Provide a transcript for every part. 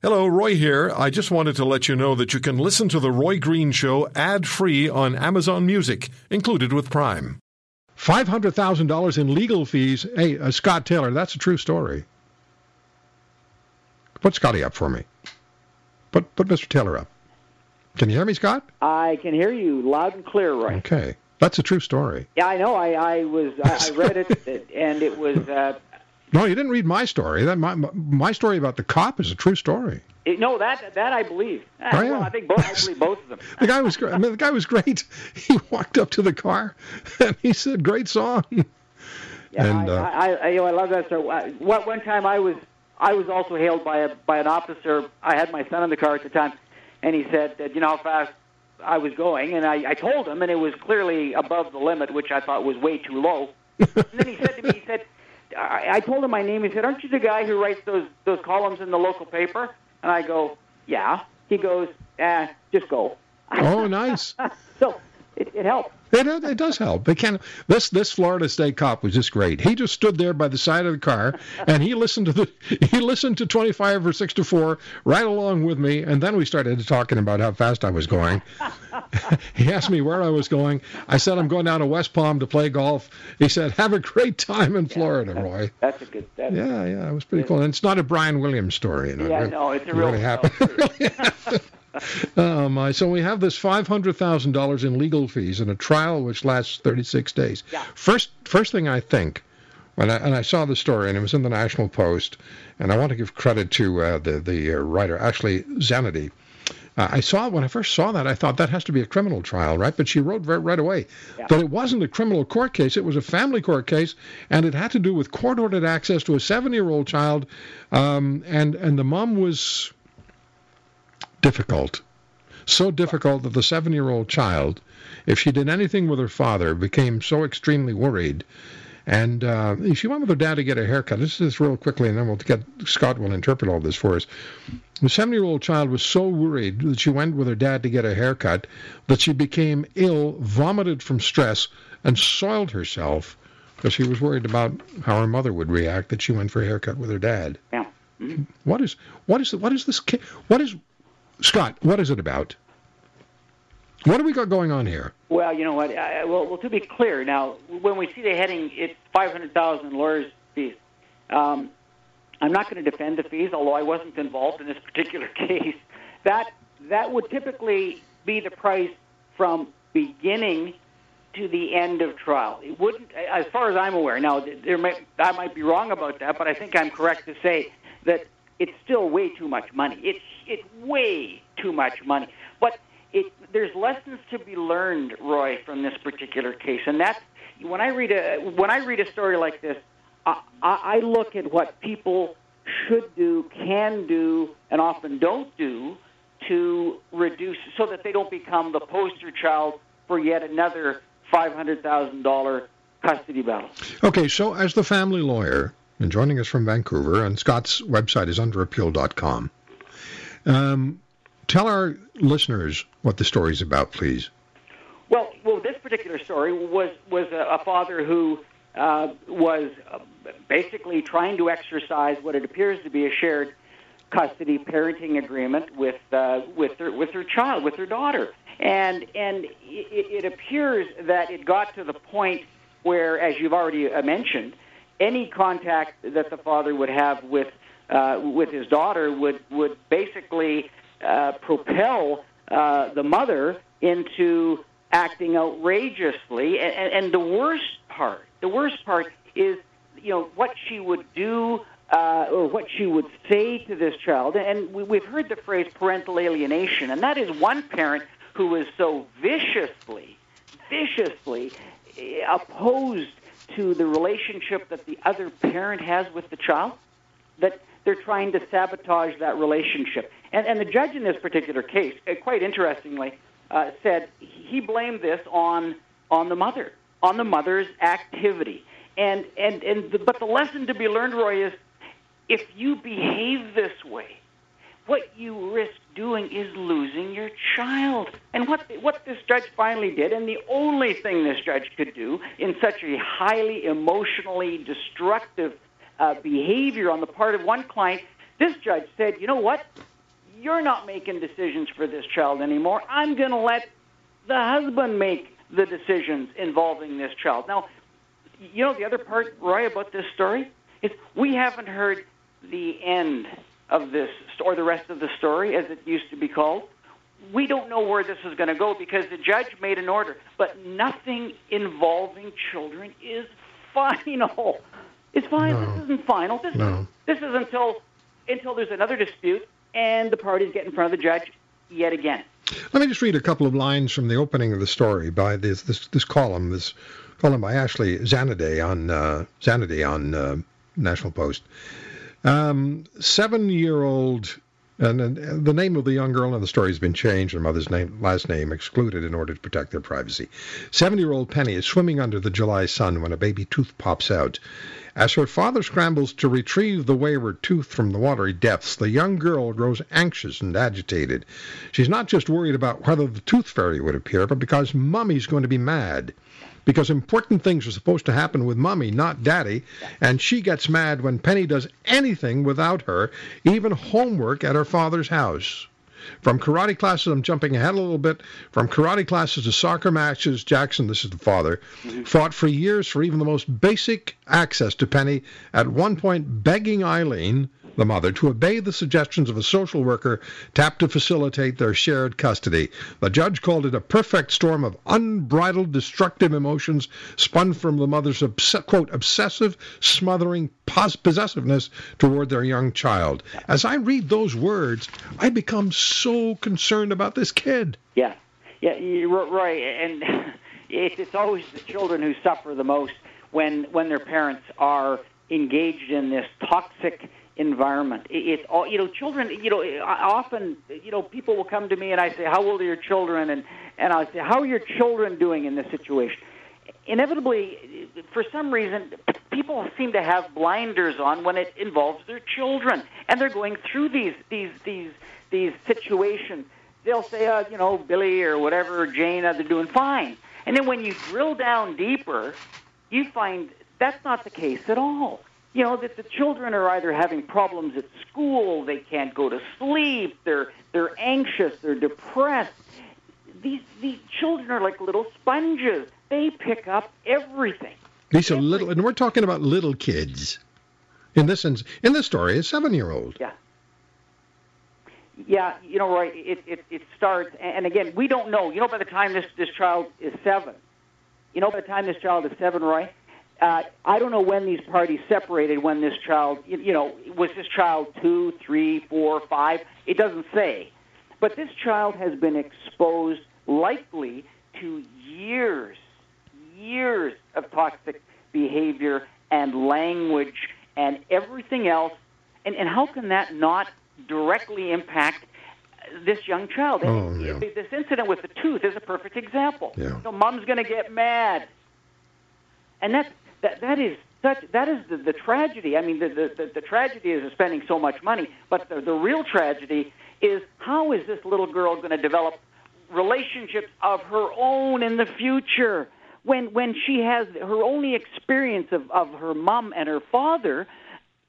Hello, Roy here. I just wanted to let you know that you can listen to The Roy Green Show ad free on Amazon Music, included with Prime. $500,000 in legal fees. Hey, uh, Scott Taylor, that's a true story. Put Scotty up for me. Put, put Mr. Taylor up. Can you hear me, Scott? I can hear you loud and clear, Roy. Okay. That's a true story. Yeah, I know. I, I was I, I read it, and it was uh, no, you didn't read my story. That my my story about the cop is a true story. It, no, that that I believe. Oh, yeah. Well, I think both. I believe both of them. the guy was great. I mean, the guy was great. He walked up to the car and he said, "Great song." Yeah, and, I, uh, I, I, you know, I love that. So, what one time I was I was also hailed by a by an officer. I had my son in the car at the time, and he said that you know how fast I was going, and I, I told him, and it was clearly above the limit, which I thought was way too low. and then he said to me, he said I, I told him my name. He said, "Aren't you the guy who writes those those columns in the local paper?" And I go, "Yeah." He goes, "Eh, just go." Oh, nice. so it, it helped. It, it does help. Can. This this Florida State cop was just great. He just stood there by the side of the car and he listened to the he listened to 25 or 6 to 4 right along with me, and then we started talking about how fast I was going. he asked me where I was going. I said I'm going down to West Palm to play golf. He said, "Have a great time in Florida, Roy." That's a good. That's yeah, yeah, it was pretty cool. And it's not a Brian Williams story, you know. Yeah, no, it's a real. Really happened oh my! So we have this five hundred thousand dollars in legal fees in a trial which lasts thirty six days. Yeah. First, first thing I think, when I, and I saw the story and it was in the National Post, and I want to give credit to uh, the the uh, writer Ashley Csanady. Uh, I saw when I first saw that, I thought that has to be a criminal trial, right? But she wrote right, right away yeah. that it wasn't a criminal court case; it was a family court case, and it had to do with court-ordered access to a seven-year-old child, um, and and the mom was difficult. So difficult that the seven year old child, if she did anything with her father, became so extremely worried. And uh, she went with her dad to get a haircut. This is real quickly, and then we'll get Scott will interpret all this for us. The seven year old child was so worried that she went with her dad to get a haircut that she became ill, vomited from stress, and soiled herself because she was worried about how her mother would react that she went for a haircut with her dad. Yeah. Mm-hmm. What is what is what is this? kid? What is Scott, what is it about? What do we got going on here? Well, you know what? I, well, well, to be clear, now when we see the heading, it's five hundred thousand lawyers' fees. Um, I'm not going to defend the fees, although I wasn't involved in this particular case. That that would typically be the price from beginning to the end of trial. It wouldn't, as far as I'm aware. Now, there may, I might be wrong about that, but I think I'm correct to say that it's still way too much money. It's it's way too much money. But it, there's lessons to be learned, Roy, from this particular case, and that's when I read a when I read a story like this, I, I look at what people should do, can do, and often don't do to reduce so that they don't become the poster child for yet another five hundred thousand dollar custody battle. Okay, so as the family lawyer, and joining us from Vancouver, and Scott's website is underappeal.com. Um, tell our listeners what the story is about, please. Well, well, this particular story was was a, a father who uh, was uh, basically trying to exercise what it appears to be a shared custody parenting agreement with uh, with her with her child, with her daughter, and and it, it appears that it got to the point where, as you've already uh, mentioned, any contact that the father would have with uh, with his daughter would would basically uh, propel uh, the mother into acting outrageously. And, and the worst part, the worst part is, you know, what she would do uh, or what she would say to this child. And we, we've heard the phrase parental alienation, and that is one parent who is so viciously, viciously eh, opposed to the relationship that the other parent has with the child that they're trying to sabotage that relationship. And, and the judge in this particular case, uh, quite interestingly, uh, said he blamed this on on the mother, on the mother's activity. And and and the, but the lesson to be learned, Roy, is if you behave this way, what you risk doing is losing your child. And what what this judge finally did, and the only thing this judge could do in such a highly emotionally destructive uh, behavior on the part of one client, This judge said, you know what? You're not making decisions for this child anymore. I'm going to let the husband make the decisions involving this child. Now, you know the other part, Roy, about this story is we haven't heard the end of this or the rest of the story, as it used to be called. We don't know where this is going to go because the judge made an order, but nothing involving children is final. It's final. No. This isn't final. This, no. is, this is until until there's another dispute and the parties get in front of the judge yet again. Let me just read a couple of lines from the opening of the story by this this, this column, this column by Ashley Csanady on uh, Csanady on uh, National Post. Um, seven-year-old, and, and, uh, the name of the young girl in the story has been changed, her mother's name, last name excluded in order to protect their privacy. Seven-year-old Penny is swimming under the July sun when a baby tooth pops out. As her father scrambles to retrieve the wayward tooth from the watery depths, the young girl grows anxious and agitated. She's not just worried about whether the tooth fairy would appear, but because Mummy's going to be mad. Because important things are supposed to happen with Mummy, not Daddy, and she gets mad when Penny does anything without her, even homework at her father's house. From karate classes, I'm jumping ahead a little bit. From karate classes to soccer matches, Jackson, this is the father, mm-hmm. fought for years for even the most basic access to Penny, at one point begging Eileen the mother, to obey the suggestions of a social worker tapped to facilitate their shared custody. The judge called it a perfect storm of unbridled destructive emotions spun from the mother's, quote, obsessive, smothering possessiveness toward their young child. As I read those words, I become so concerned about this kid. Yeah, yeah, you're right. And it's always the children who suffer the most when when their parents are engaged in this toxic environment. It's all you know. Children, you know, often you know people will come to me and I say, "How old are your children?" and and I say, "How are your children doing in this situation?" Inevitably, for some reason, people seem to have blinders on when it involves their children, and they're going through these these these these situations. They'll say, uh, you know, Billy or whatever, or Jane, uh, they're doing fine. And then when you drill down deeper, you find that's not the case at all you know that the children are either having problems at school, they can't go to sleep, they're they're anxious, they're depressed. These these children are like little sponges. They pick up everything. These are little, and we're talking about little kids. In this in this story, a seven-year-old. Yeah. Yeah, you know, right. It, it it starts, and again, we don't know. You know, by the time this this child is seven, you know, by the time this child is seven, right? Uh, I don't know when these parties separated. When this child, you, you know, was this child two, three, four, five? It doesn't say, but this child has been exposed likely to years, years of toxic behavior and language and everything else. And, and how can that not directly impact this young child? Oh, yeah. This incident with the tooth is a perfect example. Yeah. So mom's going to get mad. And that's that that is such that is the, the tragedy. I mean, the, the the tragedy is spending so much money, but the, the real tragedy is how is this little girl going to develop relationships of her own in the future? When when she has her only experience of, of her mom and her father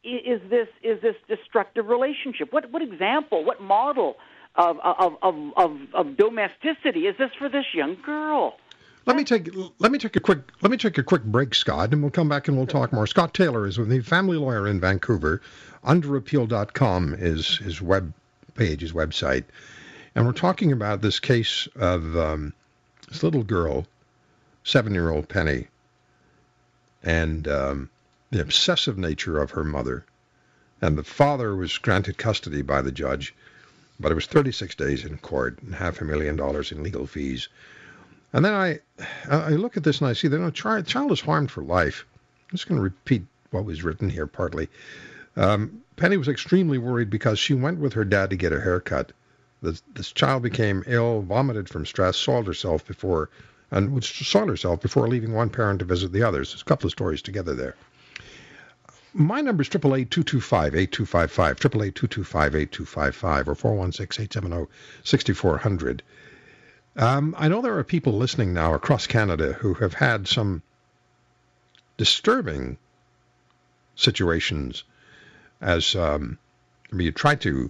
is this is this destructive relationship? What what example what model of of of of, of domesticity is this for this young girl let me take let me take a quick let me take a quick break, Scott, and we'll come back and we'll talk more. Scott Taylor is with me, family lawyer in Vancouver. Underappeal.com is his web page, his website, and we're talking about this case of um, this little girl, seven-year-old Penny, and um, the obsessive nature of her mother, and the father was granted custody by the judge, but it was 36 days in court and half a million dollars in legal fees. And then I, I look at this and I see that a child, child is harmed for life. I'm just going to repeat what was written here partly. Um, Penny was extremely worried because she went with her dad to get a haircut. This, this child became ill, vomited from stress, soiled herself before, and soiled herself before leaving one parent to visit the others. There's a couple of stories together there. My number is 888-225-8255, 888-225-8255, or 416-870-6400. Um, I know there are people listening now across Canada who have had some disturbing situations as um, I mean, you try to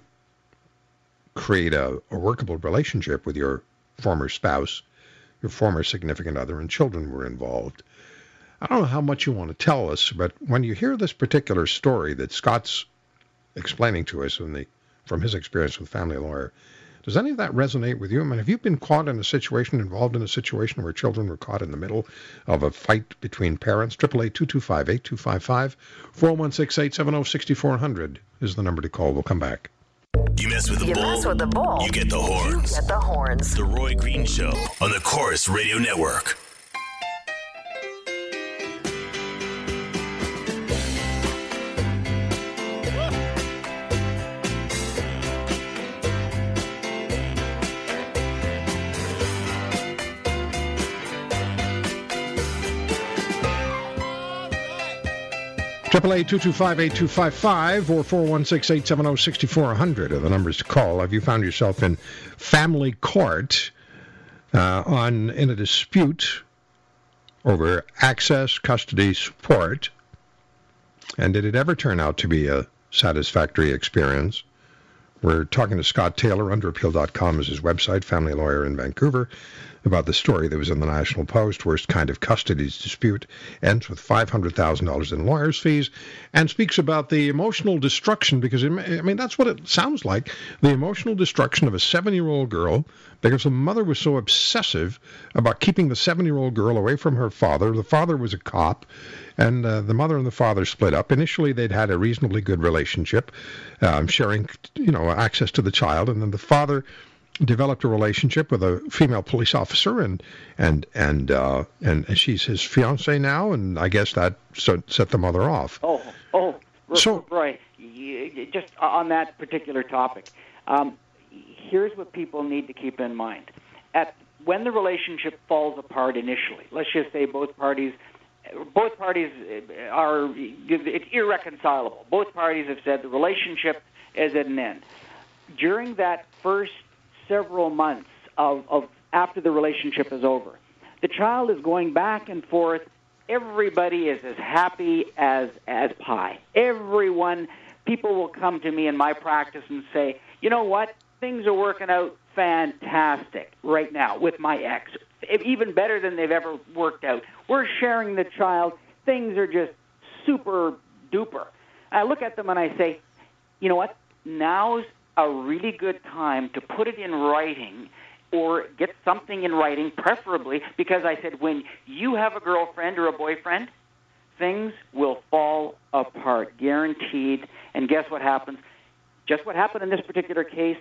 create a, a workable relationship with your former spouse, your former significant other, and children were involved. I don't know how much you want to tell us, but when you hear this particular story that Scott's explaining to us the, from his experience with Family Lawyer, does any of that resonate with you? I mean, have you been caught in a situation, involved in a situation where children were caught in the middle of a fight between parents? 888-225-8255, 416-870-6400 is the number to call. We'll come back. You mess with the You bull, mess with the bull. you get the horns. You get the horns. The Roy Green Show on the Corus Radio Network. 888-225-8255 or 416-870-6400 are the numbers to call if you found yourself in family court uh, on in a dispute over access, custody, support. And did it ever turn out to be a satisfactory experience? We're talking to Scott Taylor. Underappeal.com is his website, family lawyer in Vancouver about the story that was in the National Post. where Worst kind of custody dispute ends with $500,000 in lawyer's fees and speaks about the emotional destruction because, I mean, that's what it sounds like the emotional destruction of a seven year old girl because the mother was so obsessive about keeping the seven year old girl away from her father. The father was a cop and uh, the mother and the father split up. Initially, they'd had a reasonably good relationship, um, sharing, you know, access to the child, and then the father developed a relationship with a female police officer, and and and uh, and she's his fiance now, and I guess that set the mother off. Oh, oh, R- So- Roy, just on that particular topic, um, here's what people need to keep in mind. At when the relationship falls apart initially, let's just say both parties, both parties are it's irreconcilable. Both parties have said the relationship is at an end. During that first several months of, of after the relationship is over, the child is going back and forth everybody is as happy as as pie. Everyone, people will come to me in my practice and say, you know what, things are working out fantastic right now with my ex, even better than they've ever worked out. We're sharing the child. Things are just super duper. I look at them and I say, you know what, now's a really good time to put it in writing or get something in writing, preferably, because I said when you have a girlfriend or a boyfriend, things will fall apart, guaranteed. And guess what happens? Just what happened in this particular case,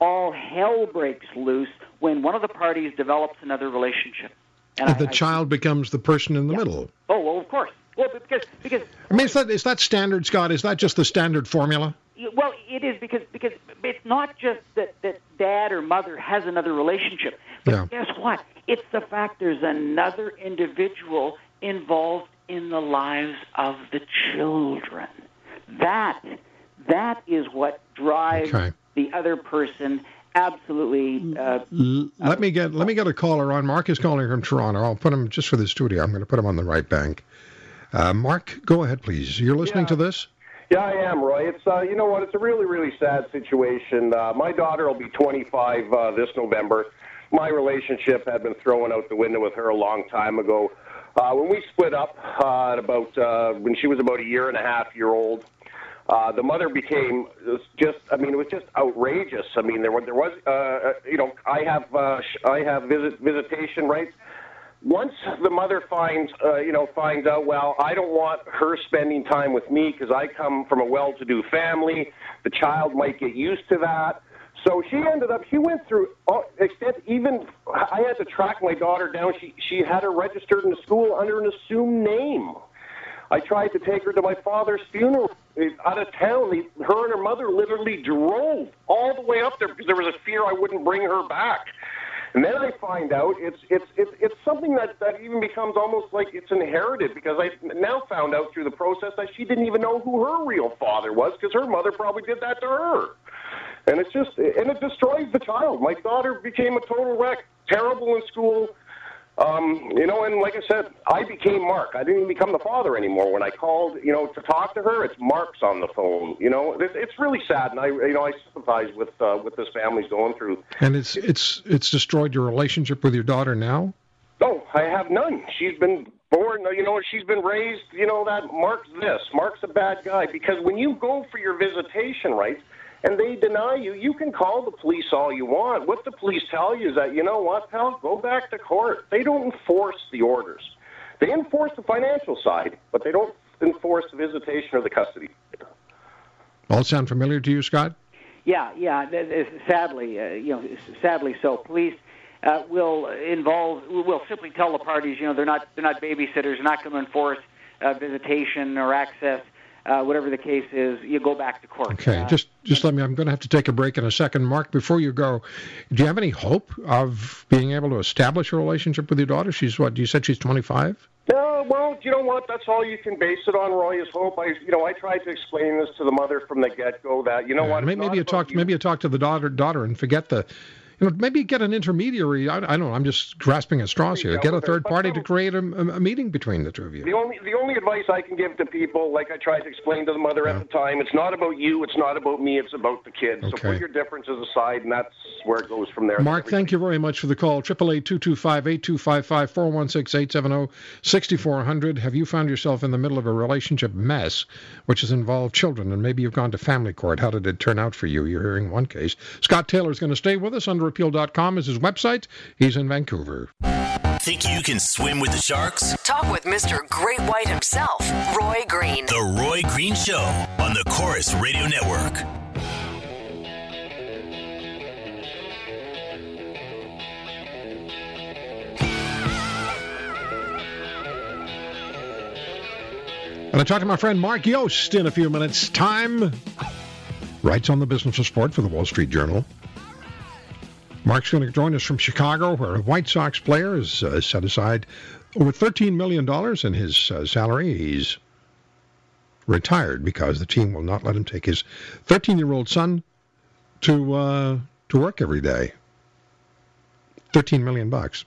all hell breaks loose when one of the parties develops another relationship. And And I- the I- child becomes the person in the middle. Oh, well, of course. Well, because because I mean, is that is that standard, Scott? Is that just the standard formula? Well, it is because because it's not just that that dad or mother has another relationship, but Yeah. guess what? It's the fact there's another individual involved in the lives of the children. That that is what drives Okay. the other person absolutely. Uh, Let me get let me get a caller on. Mark is calling from Toronto. I'll put him just for the studio. I'm going to put him on the right bank. Uh, Mark, go ahead, please. You're listening Yeah. to this. Yeah, I am, Roy. It's uh, you know what? It's a really, really sad situation. Uh, my daughter will be 25 uh, this November. My relationship had been thrown out the window with her a long time ago. Uh, when we split up, uh, at about uh, when she was about a year and a half year old, uh, the mother became just. I mean, it was just outrageous. I mean, there was there was uh, you know I have uh, I have visit visitation rights once the mother finds, uh, you know, finds out, well, I don't want her spending time with me because I come from a well-to-do family. The child might get used to that. So she ended up. She went through all, extent. Even I had to track my daughter down. She she had her registered in the school under an assumed name. I tried to take her to my father's funeral uh, out of town. Her and her mother literally drove all the way up there because there was a fear I wouldn't bring her back. And then I find out it's it's it's, it's something that, that even becomes almost like it's inherited because I now found out through the process that she didn't even know who her real father was because her mother probably did that to her. And it's just and it destroys the child. My daughter became a total wreck, terrible in school, Um, you know, and like I said, I became Mark. I didn't even become the father anymore. When I called, you know, to talk to her, it's Mark's on the phone. You know, it's, it's really sad, and I, you know, I sympathize with uh, what this family's going through. And it's it's it's destroyed your relationship with your daughter now. No, I have none. She's been born, you know, she's been raised, you know, that Mark's this, Mark's a bad guy. Because when you go for your visitation rights, and they deny you, you can call the police all you want. What the police tell you is that, you know what, pal, go back to court. They don't enforce the orders. They enforce the financial side, but they don't enforce the visitation or the custody. All sound familiar to you, Scott? Yeah, yeah. Sadly, uh, you know, sadly so. Police uh, will involve, will simply tell the parties, you know, they're not, they're not babysitters, they're not going to enforce uh, visitation or access uh, whatever the case is, you go back to court. Okay, uh, just just let me. I'm going to have to take a break in a second. Mark, before you go, do you have any hope of being able to establish a relationship with your daughter? She's what? You said she's 25. No, well, you know what? That's all you can base it on, Roy. Is hope. I, you know, I tried to explain this to the mother from the get-go. That you know yeah, what? Maybe, maybe you talk. You. Maybe you talk to the daughter, daughter, and forget the you know, maybe get an intermediary. I, I don't know. I'm just grasping at straws here. Get a third party to create a, a, meeting between the two of you. The only the only advice I can give to people, like I tried to explain to the mother yeah. at the time, it's not about you. It's not about me. It's about the kids. Okay. So put your differences aside, and that's where it goes from there. Mark, thank you very much for the call. Triple eight two two five eight two five five four one six eight seven oh zero sixty four hundred. Have you found yourself in the middle of a relationship mess, which has involved children, and maybe you've gone to family court? How did it turn out for you? You're hearing one case. Scott Taylor is going to stay with us on repeal.com. Is his website. He's in Vancouver. Think you can swim with the sharks? Talk with Mr. Great White himself, Roy Green. The Roy Green Show on the Corus Radio Network. And I talk to my friend Mark Yost in a few minutes' time. Writes on the business of sport for the Wall Street Journal. Mark's going to join us from Chicago, where a White Sox player has uh, set aside over $13 million in his uh, salary. He's retired because the team will not let him take his 13-year-old son to uh, to work every day. 13 million bucks.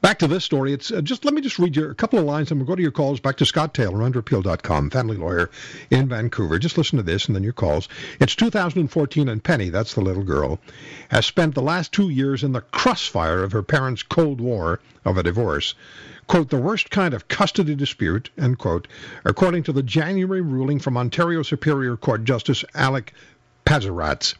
Back to this story. It's uh, just let me just read you a couple of lines and we'll go to your calls back to Scott Taylor under appeal.com, family lawyer in Vancouver. Just listen to this and then your calls. It's 2014 and Penny, that's the little girl, has spent the last 2 years in the crossfire of her parents' cold war of a divorce. Quote, the worst kind of custody dispute, end quote, according to the January ruling from Ontario Superior Court Justice Alec Pazaratz.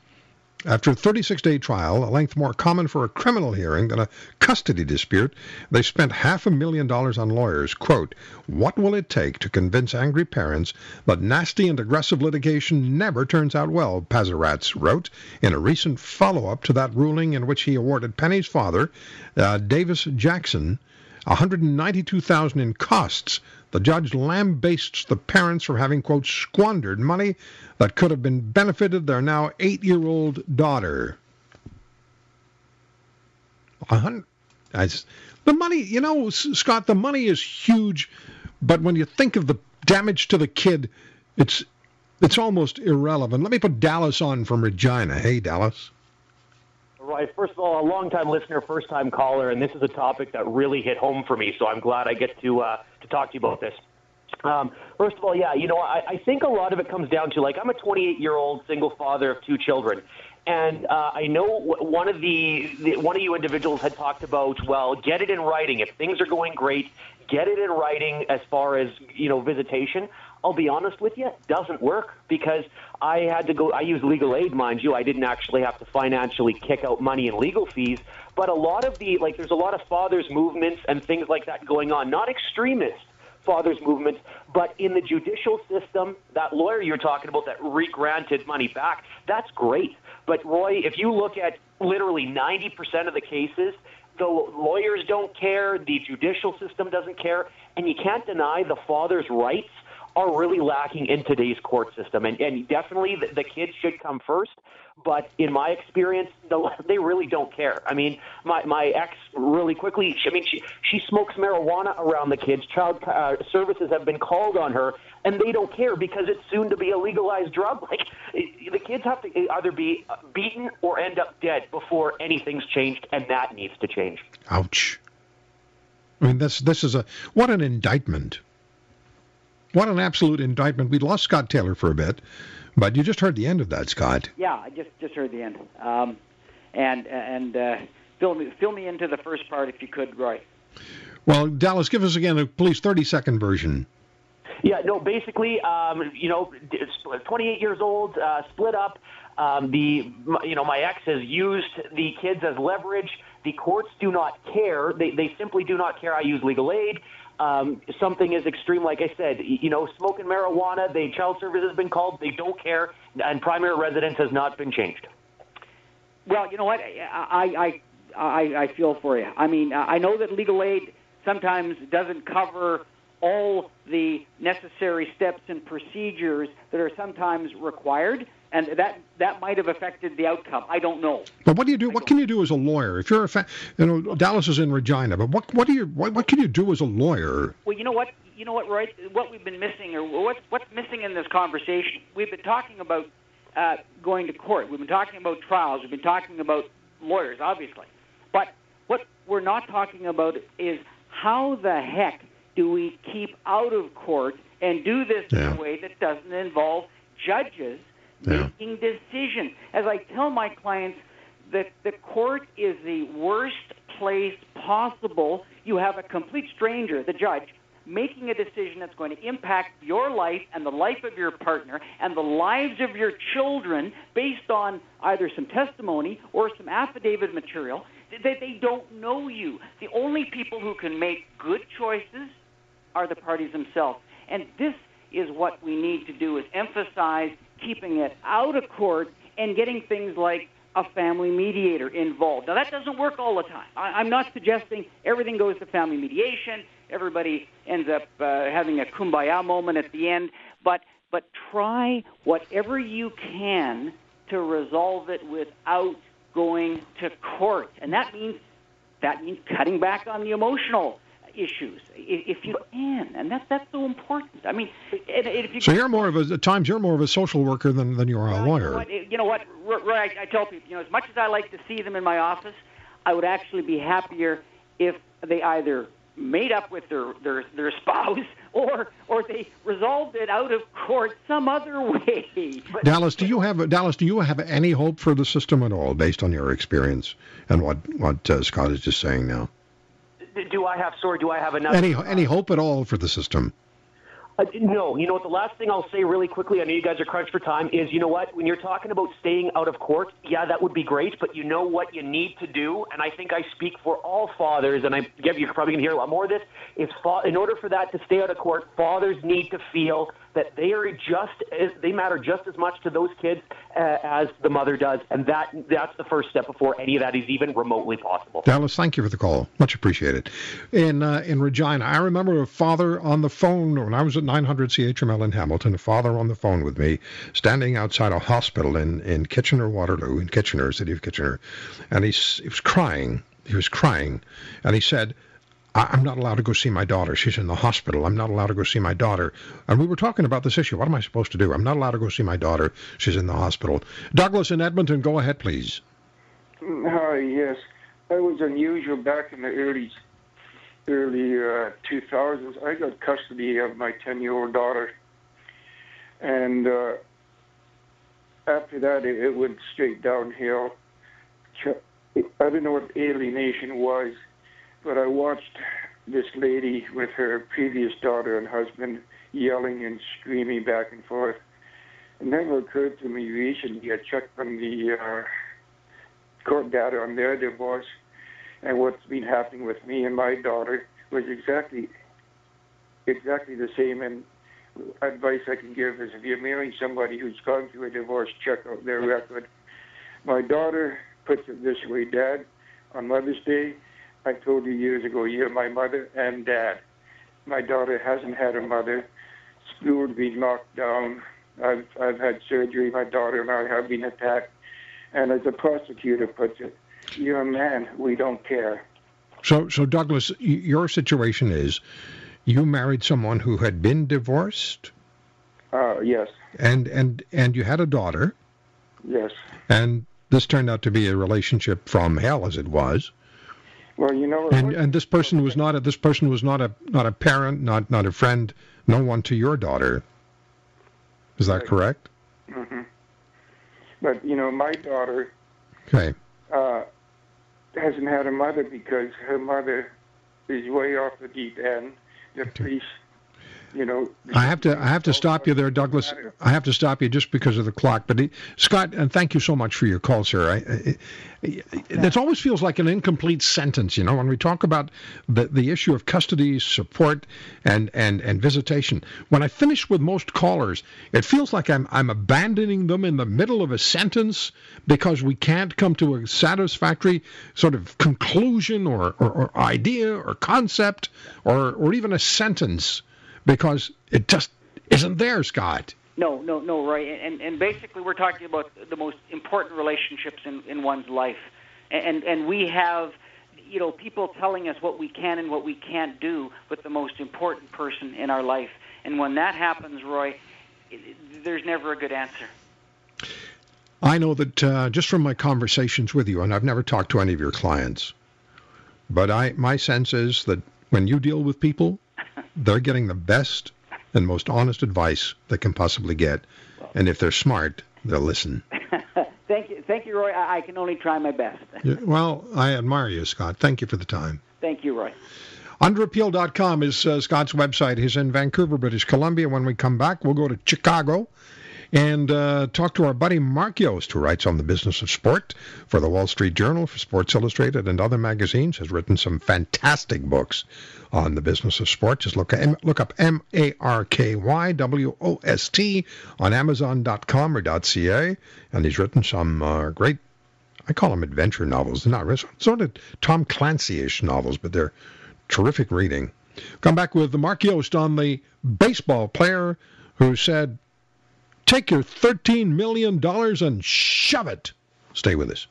After a 36-day trial, a length more common for a criminal hearing than a custody dispute, they spent half a million dollars on lawyers. Quote, what will it take to convince angry parents that nasty and aggressive litigation never turns out well, Pazaratz wrote in a recent follow-up to that ruling in which he awarded Penny's father, uh, Davis Jackson, 192,000 in costs. The judge lambastes the parents for having, quote, squandered money that could have been benefited their now eight-year-old daughter. the money, you know, Scott, the money is huge, but when you think of the damage to the kid, it's it's almost irrelevant. Let me put Dallas on from Regina. Hey, Dallas. Right. First of all, a long-time listener, first-time caller, and this is a topic that really hit home for me. So I'm glad I get to uh, to talk to you about this. Um, first of all, yeah, you know, I, I think a lot of it comes down to like I'm a 28-year-old single father of two children, and uh, I know one of the, the one of you individuals had talked about well, get it in writing if things are going great, get it in writing as far as you know visitation. I'll be honest with you, doesn't work because I had to go. I use legal aid, mind you. I didn't actually have to financially kick out money in legal fees, but a lot of the like, there's a lot of fathers movements and things like that going on. Not extremist fathers movements, but in the judicial system, that lawyer you're talking about that re-granted money back, that's great. But Roy, if you look at literally 90% of the cases, the lawyers don't care, the judicial system doesn't care, and you can't deny the father's rights are really lacking in today's court system. And, and definitely the, the kids should come first. But in my experience, the, they really don't care. I mean, my, my ex really quickly, I mean, she, she smokes marijuana around the kids. Child uh, services have been called on her, and they don't care because it's soon to be a legalized drug. Like, the kids have to either be beaten or end up dead before anything's changed, and that needs to change. Ouch. I mean, this this is a what an indictment. What an absolute indictment. We lost Scott Taylor for a bit, but you just heard the end of that, Scott. Yeah, I just just heard the end. Um, and and uh, fill me fill me into the first part if you could, Roy. Well, Dallas, give us again a please thirty second version. Yeah, no, basically, um, you know, 28 years old, uh, split up. Um, the you know my ex has used the kids as leverage. The courts do not care. They they simply do not care. I use legal aid. Um, something is extreme, like I said, you know, smoking marijuana. The child service has been called. They don't care, and primary residence has not been changed. Well, you know what? I I I, I feel for you. I mean, I know that legal aid sometimes doesn't cover all the necessary steps and procedures that are sometimes required and that that might have affected the outcome. I don't know. But what do you do? What can you do as a lawyer if you're a fa- you know Dallas is in Regina, but what what do you what, what can you do as a lawyer? Well, you know what you know what Roy, what we've been missing or what's what's missing in this conversation. We've been talking about uh, going to court. We've been talking about trials. We've been talking about lawyers, obviously. But what we're not talking about is how the heck do we keep out of court and do this yeah. in a way that doesn't involve judges yeah. making decisions. As I tell my clients, that the court is the worst place possible. You have a complete stranger, the judge, making a decision that's going to impact your life and the life of your partner and the lives of your children based on either some testimony or some affidavit material that they don't know you. The only people who can make good choices are the parties themselves. And this is what we need to do is emphasize keeping it out of court and getting things like a family mediator involved. Now, that doesn't work all the time. I, am not suggesting everything goes to family mediation, everybody ends up uh, having a kumbaya moment at the end, but, but try whatever you can to resolve it without going to court. And that means, that means cutting back on the emotional issues if you can, and that's that's so important. I mean, if you so you're more of a at times you're more of a social worker than than you are a lawyer. You know what? You know what I, I tell people, you know, as much as I like to see them in my office, I would actually be happier if they either made up with their their their spouse or or they resolved it out of court some other way. But, Dallas, do you have Dallas? Do you have any hope for the system at all, based on your experience and what what uh, Scott is just saying now? Do I have sorry? Do I have enough? Any any hope at all for the system? Uh, no, you know what? The last thing I'll say really quickly, I know you guys are crunched for time, is you know what? When you're talking about staying out of court, yeah, that would be great, but you know what you need to do, and I think I speak for all fathers, and I you're probably going to hear a lot more of this. Is fa- in order for that to stay out of court, fathers need to feel that they are just as, they matter just as much to those kids uh, as the mother does, and that that's the first step before any of that is even remotely possible. Dallas, thank you for the call, much appreciated. In uh, in Regina, I remember a father on the phone when I was at 900 CHML in Hamilton. A father on the phone with me, standing outside a hospital in in Kitchener Waterloo, in Kitchener, city of Kitchener, and he's he was crying. He was crying, and he said I'm not allowed to go see my daughter. She's in the hospital. I'm not allowed to go see my daughter. And we were talking about this issue. What am I supposed to do? I'm not allowed to go see my daughter. She's in the hospital. Douglas in Edmonton, go ahead, please. Hi, yes. That was unusual back in the early early uh, 2000s. I got custody of my 10 year old daughter. And uh, after that, it, it went straight downhill. I don't know what alienation was but I watched this lady with her previous daughter and husband yelling and screaming back and forth. And then it occurred to me recently, I checked on the uh, court data on their divorce, and what's been happening with me and my daughter was exactly exactly the same. And advice I can give is if you're marrying somebody who's gone through a divorce, check out their record. My daughter puts it this way, Dad, on Mother's Day, I told you years ago, you're my mother and dad. My daughter hasn't had a mother. School's been locked down. I've, I've had surgery. My daughter and I have been attacked. And as the prosecutor puts it, you're a man. We don't care. So, so Douglas, your situation is you married someone who had been divorced. Uh, yes. And and and you had a daughter. Yes. And this turned out to be a relationship from hell, as it was. Well, you know, and and this person was not a this person was not a not a parent, not not a friend, no one to your daughter. Is that correct? hmm But you know, my daughter Okay. uh, hasn't had a mother because her mother is way off the deep end. The police, you know. I have to I have to stop you there, Douglas. I have to stop you just because of the clock. But it, Scott, and thank you so much for your call, sir. I, I, it always feels like an incomplete sentence, you know, when we talk about the the issue of custody, support, and and and visitation. When I finish with most callers, it feels like I'm I'm abandoning them in the middle of a sentence because we can't come to a satisfactory sort of conclusion or or, or idea or concept or or even a sentence because it just isn't there, Scott. No, no, no, Roy. And and basically, we're talking about the most important relationships in in one's life, and and we have, you know, people telling us what we can and what we can't do with the most important person in our life. And when that happens, Roy, there's never a good answer. I know that uh, just from my conversations with you, and I've never talked to any of your clients, but I my sense is that when you deal with people, they're getting the best and most honest advice they can possibly get, and if they're smart, they'll listen. thank you, thank you, Roy. I, I can only try my best. Yeah, Well, I admire you, Scott. Thank you for the time. Thank you, Roy. Underappeal.com is uh, Scott's website. He's in Vancouver, British Columbia. When we come back, we'll go to Chicago and uh, talk to our buddy Mark Yost, who writes on the business of sport for the Wall Street Journal, for Sports Illustrated, and other magazines. Has written some fantastic books on the business of sport. Just look at, look up M A R K Y W O S T on Amazon.com or .ca, and he's written some uh, great. I call them adventure novels. They're not really- sort of Tom Clancy-ish novels, but they're terrific reading. Come back with Mark Yost on the baseball player who said, Take your $13 million and shove it. Stay with us.